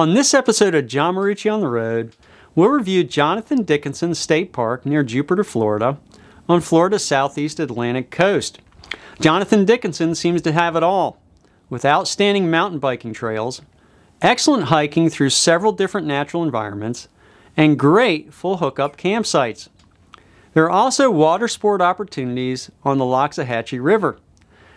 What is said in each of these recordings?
On this episode of John Marucci on the Road, we'll review Jonathan Dickinson State Park near Jupiter, Florida, on Florida's southeast Atlantic coast. Jonathan Dickinson seems to have it all, with outstanding mountain biking trails, excellent hiking through several different natural environments, and great full hookup campsites. There are also water sport opportunities on the Loxahatchee River,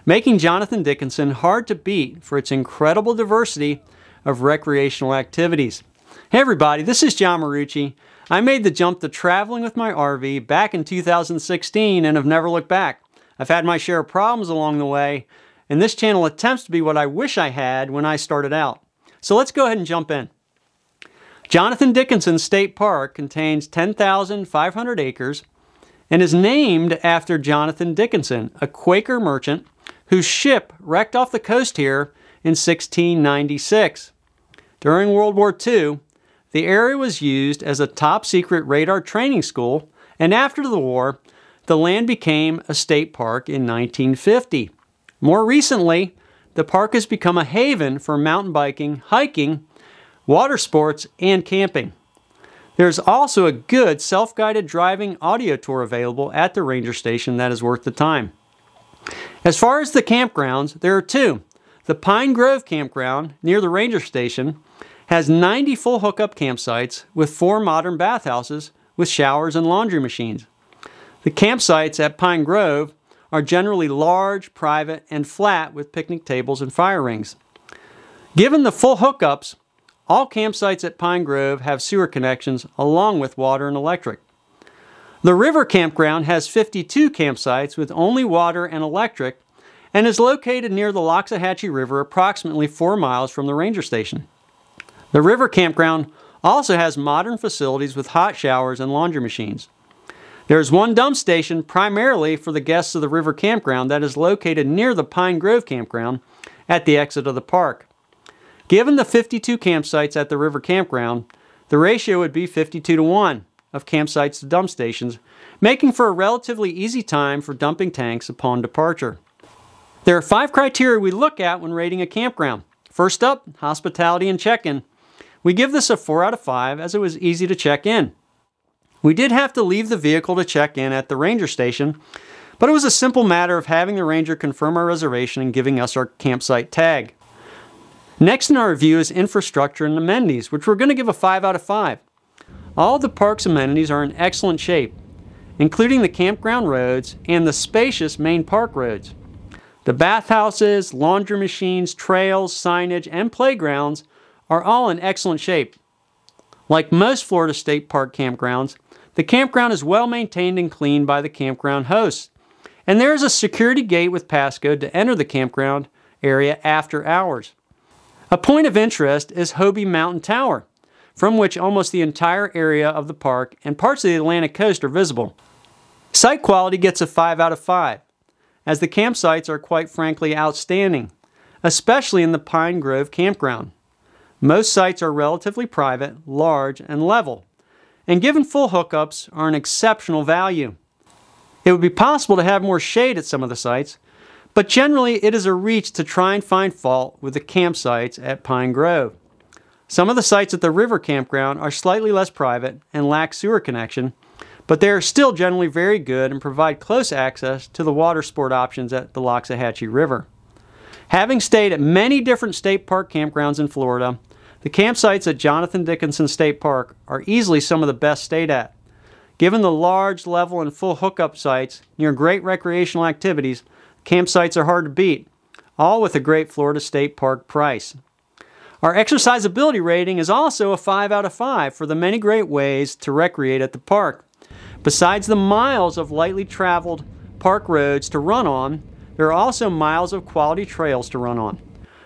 making Jonathan Dickinson hard to beat for its incredible diversity of recreational activities. Hey everybody, this is John Marucci. I made the jump to traveling with my RV back in 2016 and have never looked back. I've had my share of problems along the way, and this channel attempts to be what I wish I had when I started out. So let's go ahead and jump in. Jonathan Dickinson State Park contains 10,500 acres and is named after Jonathan Dickinson, a Quaker merchant whose ship wrecked off the coast here in 1696. During World War II, the area was used as a top secret radar training school, and after the war, the land became a state park in 1950. More recently, the park has become a haven for mountain biking, hiking, water sports, and camping. There's also a good self guided driving audio tour available at the ranger station that is worth the time. As far as the campgrounds, there are two. The Pine Grove Campground near the ranger station has 90 full hookup campsites with four modern bathhouses with showers and laundry machines. The campsites at Pine Grove are generally large, private, and flat with picnic tables and fire rings. Given the full hookups, all campsites at Pine Grove have sewer connections along with water and electric. The River Campground has 52 campsites with only water and electric and is located near the Loxahatchee River approximately 4 miles from the ranger station. The River Campground also has modern facilities with hot showers and laundry machines. There is one dump station primarily for the guests of the River Campground that is located near the Pine Grove Campground at the exit of the park. Given the 52 campsites at the River Campground, the ratio would be 52 to 1 of campsites to dump stations, making for a relatively easy time for dumping tanks upon departure. There are five criteria we look at when rating a campground. First up, hospitality and check in. We give this a 4 out of 5 as it was easy to check in. We did have to leave the vehicle to check in at the ranger station, but it was a simple matter of having the ranger confirm our reservation and giving us our campsite tag. Next in our review is infrastructure and amenities, which we're going to give a 5 out of 5. All the park's amenities are in excellent shape, including the campground roads and the spacious main park roads. The bathhouses, laundry machines, trails, signage, and playgrounds are all in excellent shape. Like most Florida State Park campgrounds, the campground is well maintained and cleaned by the campground hosts. And there is a security gate with passcode to enter the campground area after hours. A point of interest is Hobe Mountain Tower, from which almost the entire area of the park and parts of the Atlantic coast are visible. Site quality gets a 5 out of 5, as the campsites are quite frankly outstanding, especially in the Pine Grove campground. Most sites are relatively private, large, and level, and given full hookups are an exceptional value. It would be possible to have more shade at some of the sites, but generally it is a reach to try and find fault with the campsites at Pine Grove. Some of the sites at the river campground are slightly less private and lack sewer connection, but they are still generally very good and provide close access to the water sport options at the Loxahatchee River. Having stayed at many different state park campgrounds in Florida, the campsites at Jonathan Dickinson State Park are easily some of the best stayed at. Given the large, level, and full hookup sites near great recreational activities, campsites are hard to beat, all with a great Florida State Park price. Our exercisability rating is also a 5 out of 5 for the many great ways to recreate at the park. Besides the miles of lightly traveled park roads to run on, there are also miles of quality trails to run on.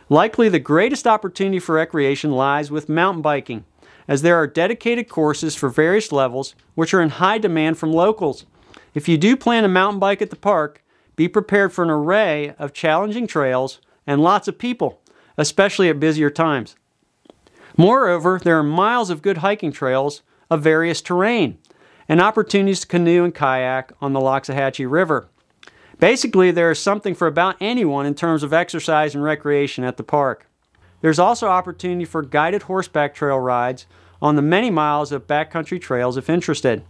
Likely the greatest opportunity for recreation lies with mountain biking, as there are dedicated courses for various levels which are in high demand from locals. If you do plan a mountain bike at the park, be prepared for an array of challenging trails and lots of people, especially at busier times. Moreover, there are miles of good hiking trails of various terrain and opportunities to canoe and kayak on the Loxahatchee River. Basically, there is something for about anyone in terms of exercise and recreation at the park. There's also opportunity for guided horseback trail rides on the many miles of backcountry trails if interested.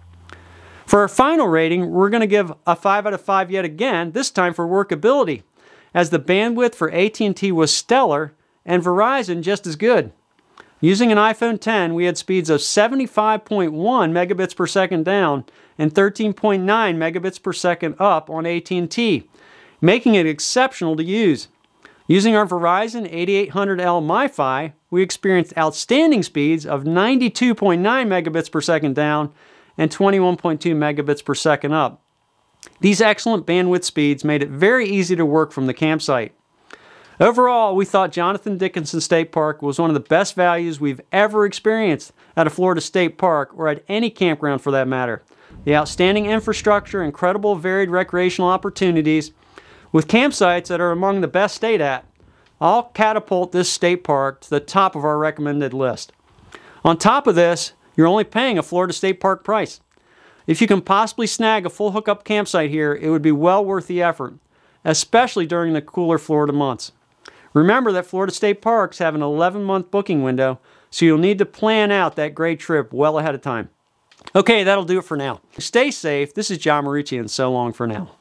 For our final rating, we're going to give a 5 out of 5 yet again, this time for workability, as the bandwidth for AT&T was stellar and Verizon just as good. Using an iPhone 10, we had speeds of 75.1 megabits per second down and 13.9 megabits per second up on AT&T, making it exceptional to use. Using our Verizon 8800L MiFi, we experienced outstanding speeds of 92.9 megabits per second down and 21.2 megabits per second up. These excellent bandwidth speeds made it very easy to work from the campsite. Overall, we thought Jonathan Dickinson State Park was one of the best values we've ever experienced at a Florida State Park or at any campground for that matter. The outstanding infrastructure, incredible varied recreational opportunities, with campsites that are among the best state at, all catapult this state park to the top of our recommended list. On top of this, you're only paying a Florida State Park price. If you can possibly snag a full hookup campsite here, it would be well worth the effort, especially during the cooler Florida months. Remember that Florida State Parks have an 11 month booking window, so you'll need to plan out that great trip well ahead of time. Okay, that'll do it for now. Stay safe. This is John Marucci, and so long for now.